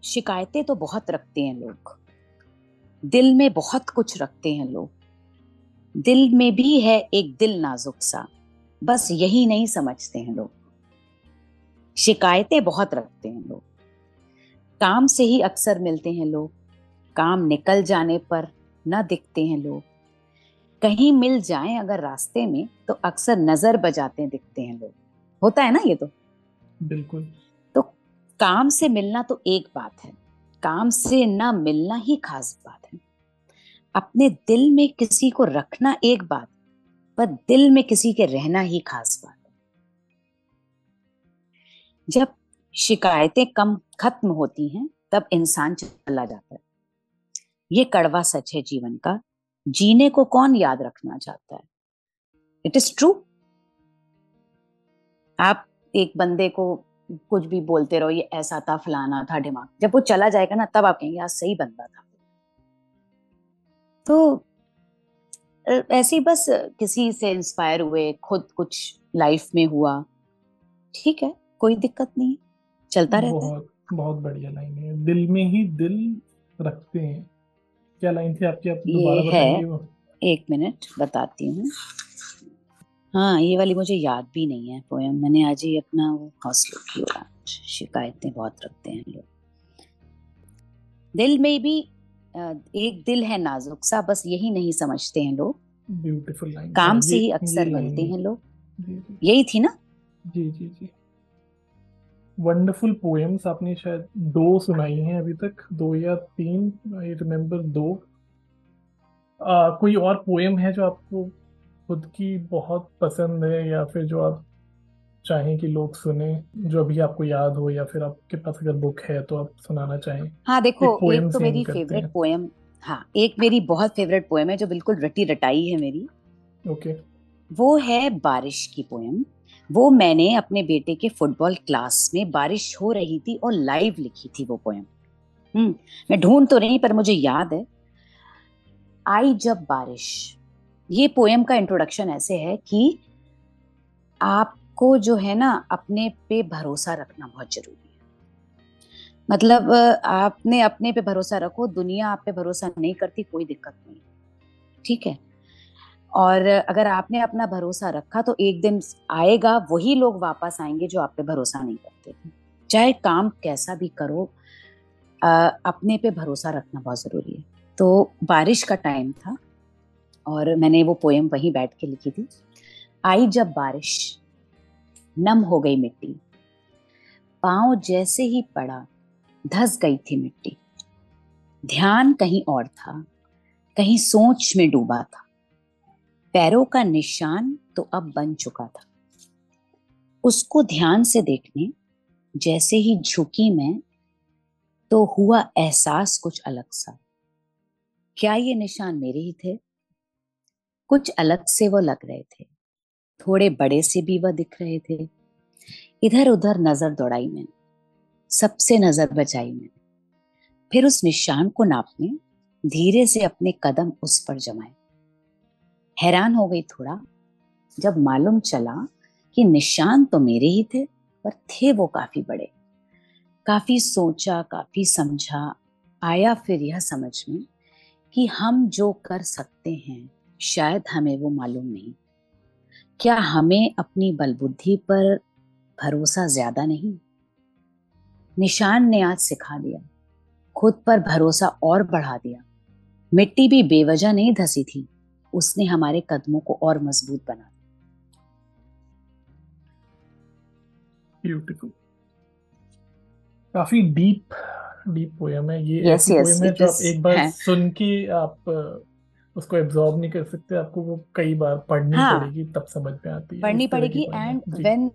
शिकायतें तो बहुत रखते हैं लोग। दिल में बहुत कुछ रखते हैं लोग। दिल में भी है एक दिल नाजुक सा। बस यही नहीं समझते हैं लोग। शिकायतें बहुत रखते हैं लोग। काम से ही अक्सर मिलते हैं लोग। काम निकल जाने पर न दिखते हैं लोग। कहीं मिल जाएँ अगर रास्ते में तो अक्सर नज़र बजाते दिखते हैं लोग। होता है ना ये तो?
बिल्कुल।
तो काम से मिलना तो एक बात है। काम से ना मिलना ही खास बात है। अपने दिल में किसी को रखना एक बात पर दिल में किसी के रहना ही खास बात है। जब शिकायतें कम खत्म होती हैं, तब इंसान चला जाता है। ये कड़वा सच है जीवन का। जीने को कौन याद रखना चाहता है? इट इज़ ट्रू आप एक बंदे को कुछ भी बोलते रहो, ये ऐसा था, फलाना था, दिमाग। जब वो चला जाएगा ना, तब आप कहेंगे, यार, सही बंदा था। तो ऐसे ही बस किसी से इंस्पायर हुए, खुद कुछ लाइफ में हुआ। ठीक है, कोई दिक्कत नहीं चलता रहता
बहुत बहुत बढ़िया लाइन है। दिल में ही दिल रखते हैं। क्या लाइन थी आपकी? आप दोबारा
बताएँगे एक मिनट बताती हूँ। हाँ ये वाली मुझे याद भी नहीं है पोयम मैंने आज ही अपना वो हौसलों की शिकायतें बहुत रखते हैं लोग। दिल में भी एक दिल है नाजुक सा बस यही नहीं समझते हैं लोग।
ब्यूटीफुल लाइन
काम से ही अक्सर मिलते हैं लोग। यही थी ना?
जी जी जी। वंडरफुल पोएम्स आपने शायद दो सुनाई हैं अभी तक दो या तीन आई रिमेम्बर दो। आ, कोई और पोएम है जो आपको खुद की बहुत पसंद है या फिर जो आप चाहें कि लोग सुने जो अभी आपको याद हो या फिर आपके पास अगर बुक है तो आप सुनाना चाहें?
हाँ देखो एक, एक तो मेरी फेवरेट पोएम हाँ। एक मेरी बहुत फेवरेट पोएम है जो बिल्कुल रटी रटाई है मेरी।
ओके
वो है बारिश की पोएम वो मैंने अपने बेटे के फुटबॉल क्लास में बारिश हो रही थी और लाइव लिखी थी वो पोएम हम्म मैं ढूंढ तो नहीं पर मुझे याद है। आई जब बारिश। ये पोएम का इंट्रोडक्शन ऐसे है कि आपको जो है ना, अपने पे भरोसा रखना बहुत ज़रूरी है। मतलब आपने अपने पे भरोसा रखो, दुनिया आप पे भरोसा नहीं करती, कोई दिक्कत नहीं। ठीक है? और अगर आपने अपना भरोसा रखा तो एक दिन आएगा वही लोग वापस आएँगे जो आप पे भरोसा नहीं करते। थे चाहे काम कैसा भी करो आ, अपने पे भरोसा रखना बहुत ज़रूरी है। तो बारिश का टाइम था और मैंने वो पोएम वहीं बैठ के लिखी थी। आई जब बारिश नम हो गई मिट्टी। पाँव जैसे ही पड़ा धस गई थी मिट्टी। ध्यान कहीं और था कहीं सोच में डूबा था। पैरों का निशान तो अब बन चुका था। उसको ध्यान से देखने, जैसे ही झुकी मैं तो हुआ एहसास कुछ अलग सा। क्या ये निशान मेरे ही थे? कुछ अलग से वो लग रहे थे। थोड़े बड़े से भी वह दिख रहे थे। इधर उधर नज़र दौड़ाई मैंने। सबसे नज़र बचाई मैंने। फिर उस निशान को नापने, धीरे से अपने कदम उस पर जमाए। हैरान हो गई थोड़ा। जब मालूम चला कि निशान तो मेरे ही थे, पर थे वो काफ़ी बड़े। काफ़ी सोचा, काफ़ी समझा, आया फिर यह समझ में कि हम जो कर सकते हैं, शायद हमें वो मालूम नहीं। क्या हमें अपनी बलबुद्धि पर भरोसा ज़्यादा नहीं? निशान ने आज सिखा दिया। खुद पर भरोसा और बढ़ा दिया। मिट्टी भी बेवजह नहीं धसी थी। उसने हमारे कदमों को और मज़बूत बना
ब्यूटीफुल काफ़ी डीप डीप पोयम है। ये
yes, yes,
पोयम है जो आप एक बार सुन के आप उसको एब्जॉर्ब नहीं कर सकते। आपको वो कई बार पढ़नी हाँ, पड़ेगी तब समझ में आती है।
पढ़नी पड़ेगी and when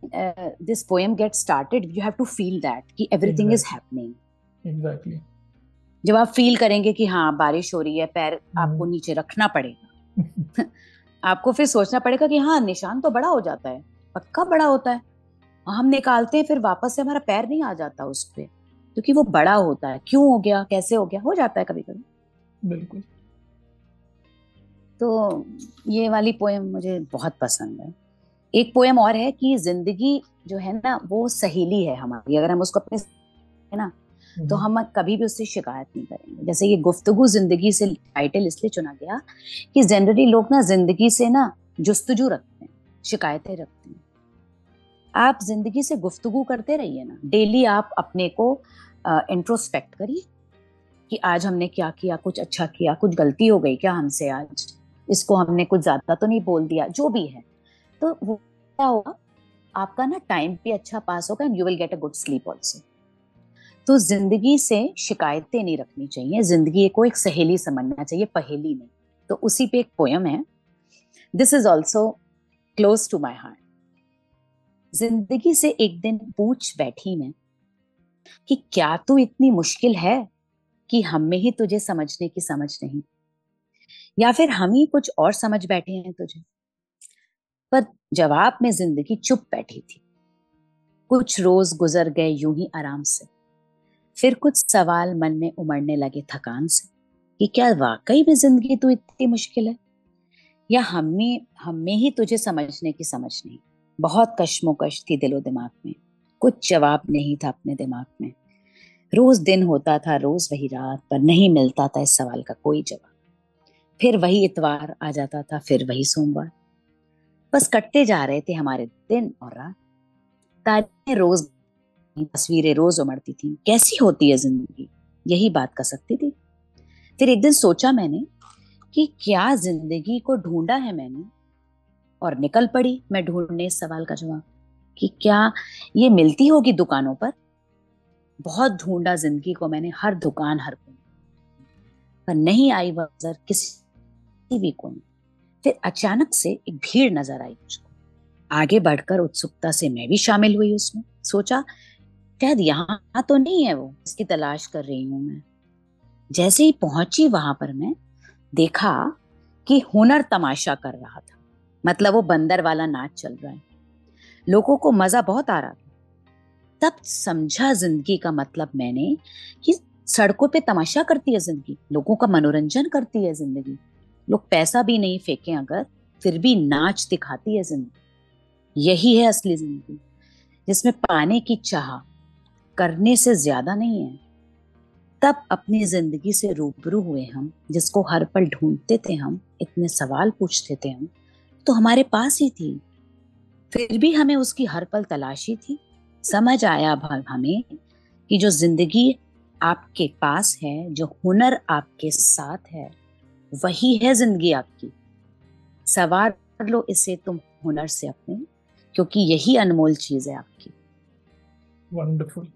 this poem get started you have to feel that कि एवरीथिंग इज़ हैपनिंग
एग्जैक्टली
जब आप फील करेंगे कि हाँ बारिश हो रही है पैर आपको हम्म। नीचे रखना पड़ेगा आपको फिर सोचना पड़ेगा कि हाँ निशान तो बड़ा हो जाता है पक्का बड़ा होता है। हम निकालते हैं फिर वापस से हमारा पैर नहीं आ जाता उस पर क्योंकि वो बड़ा होता है। क्यों हो गया? कैसे हो गया? हो जाता है कभी कभी
बिल्कुल।
तो ये वाली पोएम मुझे बहुत पसंद है। एक पोएम और है कि ज़िंदगी जो है ना वो सहेली है हमारी। अगर हम उसको अपने है ना तो हम्म। हम कभी भी उससे शिकायत नहीं करेंगे। जैसे ये गुफ्तगु ज़िंदगी से टाइटल इसलिए चुना गया कि जनरली लोग ना ज़िंदगी से ना जुस्तजू रखते हैं शिकायतें रखते हैं। आप ज़िंदगी से गुफ्तगु करते रहिए ना डेली आप अपने को इंट्रोस्पेक्ट करिए कि आज हमने क्या किया कुछ अच्छा किया कुछ गलती हो गई क्या हमसे आज? इसको हमने कुछ ज़्यादा तो नहीं बोल दिया जो भी है। तो वो क्या होगा आपका ना टाइम भी अच्छा पास होगा and you will get a good sleep also तो ज़िंदगी से शिकायतें नहीं रखनी चाहिए। ज़िंदगी को एक सहेली समझना चाहिए, पहेली नहीं। तो उसी पे एक पोयम है। This is also close to my heart ज़िंदगी से एक दिन पूछ बैठी मैं कि क्या तू इतनी मुश्किल है कि हम में ही तुझे समझने की समझ नहीं? या फिर हम ही कुछ और समझ बैठे हैं तुझे? पर जवाब में ज़िंदगी चुप बैठी थी। कुछ रोज गुजर गए यूँ ही आराम से। फिर कुछ सवाल मन में उमड़ने लगे थकान से कि क्या वाकई में ज़िंदगी तो इतनी मुश्किल है? या हमें हमें ही तुझे समझने की समझ नहीं? बहुत कश्मोकश थी दिलो दिमाग में। कुछ जवाब नहीं था अपने दिमाग में। रोज दिन होता था, रोज वही रात, पर नहीं मिलता था इस सवाल का कोई जवाब। फिर वही इतवार आ जाता था, फिर वही सोमवार। बस कटते जा रहे थे हमारे दिन और रात। तारीखें रोज तस्वीरें रोज उमड़ती थी। कैसी होती है ज़िंदगी? यही बात कर सकती थी। फिर एक दिन सोचा मैंने कि क्या ज़िंदगी को ढूंढा है मैंने और निकल पड़ी मैं ढूँढने इस सवाल का जवाब कि क्या ये मिलती होगी दुकानों पर? बहुत ढूंढा ज़िंदगी को मैंने, हर दुकान, हर कोने। पर नहीं आई वह नज़र किसी भी कोने। फिर अचानक से एक भीड़ नज़र आई मुझको। आगे बढ़कर उत्सुकता से मैं भी शामिल हुई उसमें। सोचा शायद यहाँ तो नहीं है वो, इसकी तलाश कर रही हूँ मैं। जैसे ही पहुँची वहाँ पर मैं, देखा कि हुनर तमाशा कर रहा था। मतलब वो बंदर वाला नाच चल रहा है। लोगों को मज़ा बहुत आ रहा था। तब समझा ज़िंदगी का मतलब मैंने कि सड़कों पे तमाशा करती है ज़िंदगी, लोगों का मनोरंजन करती है ज़िंदगी। लोग पैसा भी नहीं फेंके अगर, फिर भी नाच दिखाती है ज़िंदगी। यही है असली ज़िंदगी, जिसमें पाने की चाह करने से ज़्यादा नहीं है। तब अपनी ज़िंदगी से रूबरू हुए हम, जिसको हर पल ढूंढते थे हम, इतने सवाल पूछते थे हम तो हमारे पास ही थी। फिर भी हमें उसकी हर पल तलाशी थी। समझ आया हमें कि जो ज़िंदगी आपके पास है, जो हुनर आपके साथ है, वही है ज़िंदगी आपकी। सवार लो इसे तुम हुनर से अपने, क्योंकि यही अनमोल चीज़ है आपकी।
Wonderful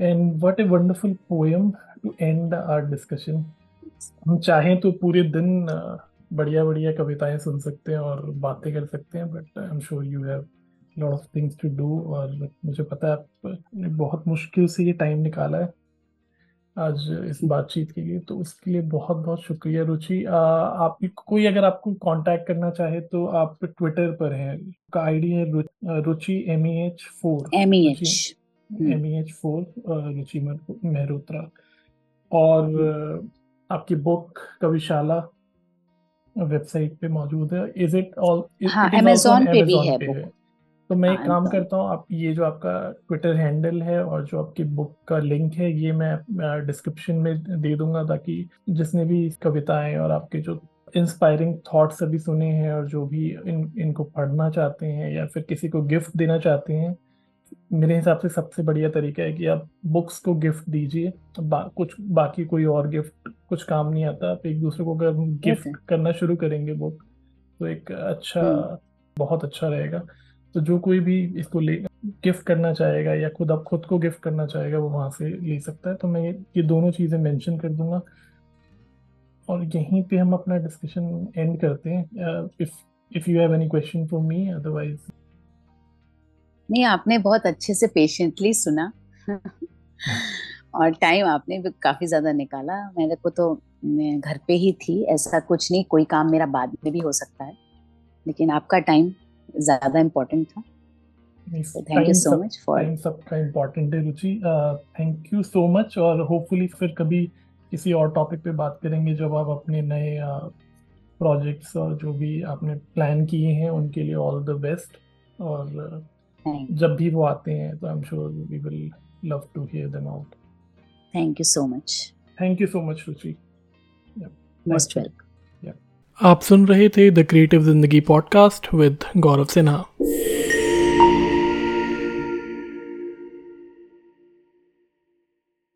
and what a wonderful poem to end our discussion हम चाहें तो पूरे दिन बढ़िया बढ़िया कविताएँ सुन सकते हैं और बातें कर सकते हैं but I am sure you have lot of things to do और मुझे पता है आपने बहुत मुश्किल से ये टाइम निकाला है आज इस बातचीत के लिए तो उसके लिए बहुत बहुत शुक्रिया रुचि। आप कोई अगर आपको कांटेक्ट करना चाहे तो आप ट्विटर पर हैं का आईडी है Ruchi M E H four
M E H
M E H four Ruchi Mehrotra. और। आपकी बुक कविशाला वेबसाइट पे मौजूद है। इज़ इट ऑल
हाँ अमेजोन पे भी है बुक
तो मैं एक हाँ, काम करता हूँ आप ये जो आपका ट्विटर हैंडल है और जो आपकी बुक का लिंक है ये मैं डिस्क्रिप्शन में दे दूँगा ताकि जिसने भी कविताएँ और आपके जो इंस्पायरिंग थॉट्स अभी सुने हैं और जो भी इन इनको पढ़ना चाहते हैं या फिर किसी को गिफ्ट देना चाहते हैं मेरे हिसाब से सबसे बढ़िया तरीका है कि आप बुक्स को गिफ्ट दीजिए बा, कुछ बाकी कोई और गिफ्ट कुछ काम नहीं आता। आप एक दूसरे को अगर गिफ्ट करना शुरू करेंगे बुक तो एक अच्छा हम्म। बहुत अच्छा रहेगा। तो जो कोई भी इसको ले गिफ्ट करना चाहेगा या खुद अब खुद को गिफ्ट करना चाहेगा वो वहाँ से ले सकता है। तो मैं ये दोनों चीज़ें मेंशन कर दूँगा। और यहीं पे हम अपना डिस्कशन एंड करते हैं। If if you have any question for me otherwise
नहीं आपने बहुत अच्छे से पेशेंटली सुना। और टाइम आपने भी काफ़ी ज़्यादा निकाला। मेरे को तो मैं घर पे ही थी ऐसा कुछ नहीं कोई काम मेरा बाद में भी हो सकता है। लेकिन आपका टाइम ज़्यादा इम्पोर्टेंट था। Thank you so much for
सबका इम्पोर्टेंट है Ruchi. Thank you so much और होपफुली फिर कभी किसी और टॉपिक पे बात करेंगे जब आप अपने नए प्रोजेक्ट्स uh, और जो भी आपने प्लान किए हैं उनके लिए ऑल द बेस्ट और जब भी वो आते हैं तो I am sure we will love to hear them out
thank you so much
thank you so much Ruchi
most welcome
आप सुन रहे थे the creative Zindagi podcast with Gaurav Sinha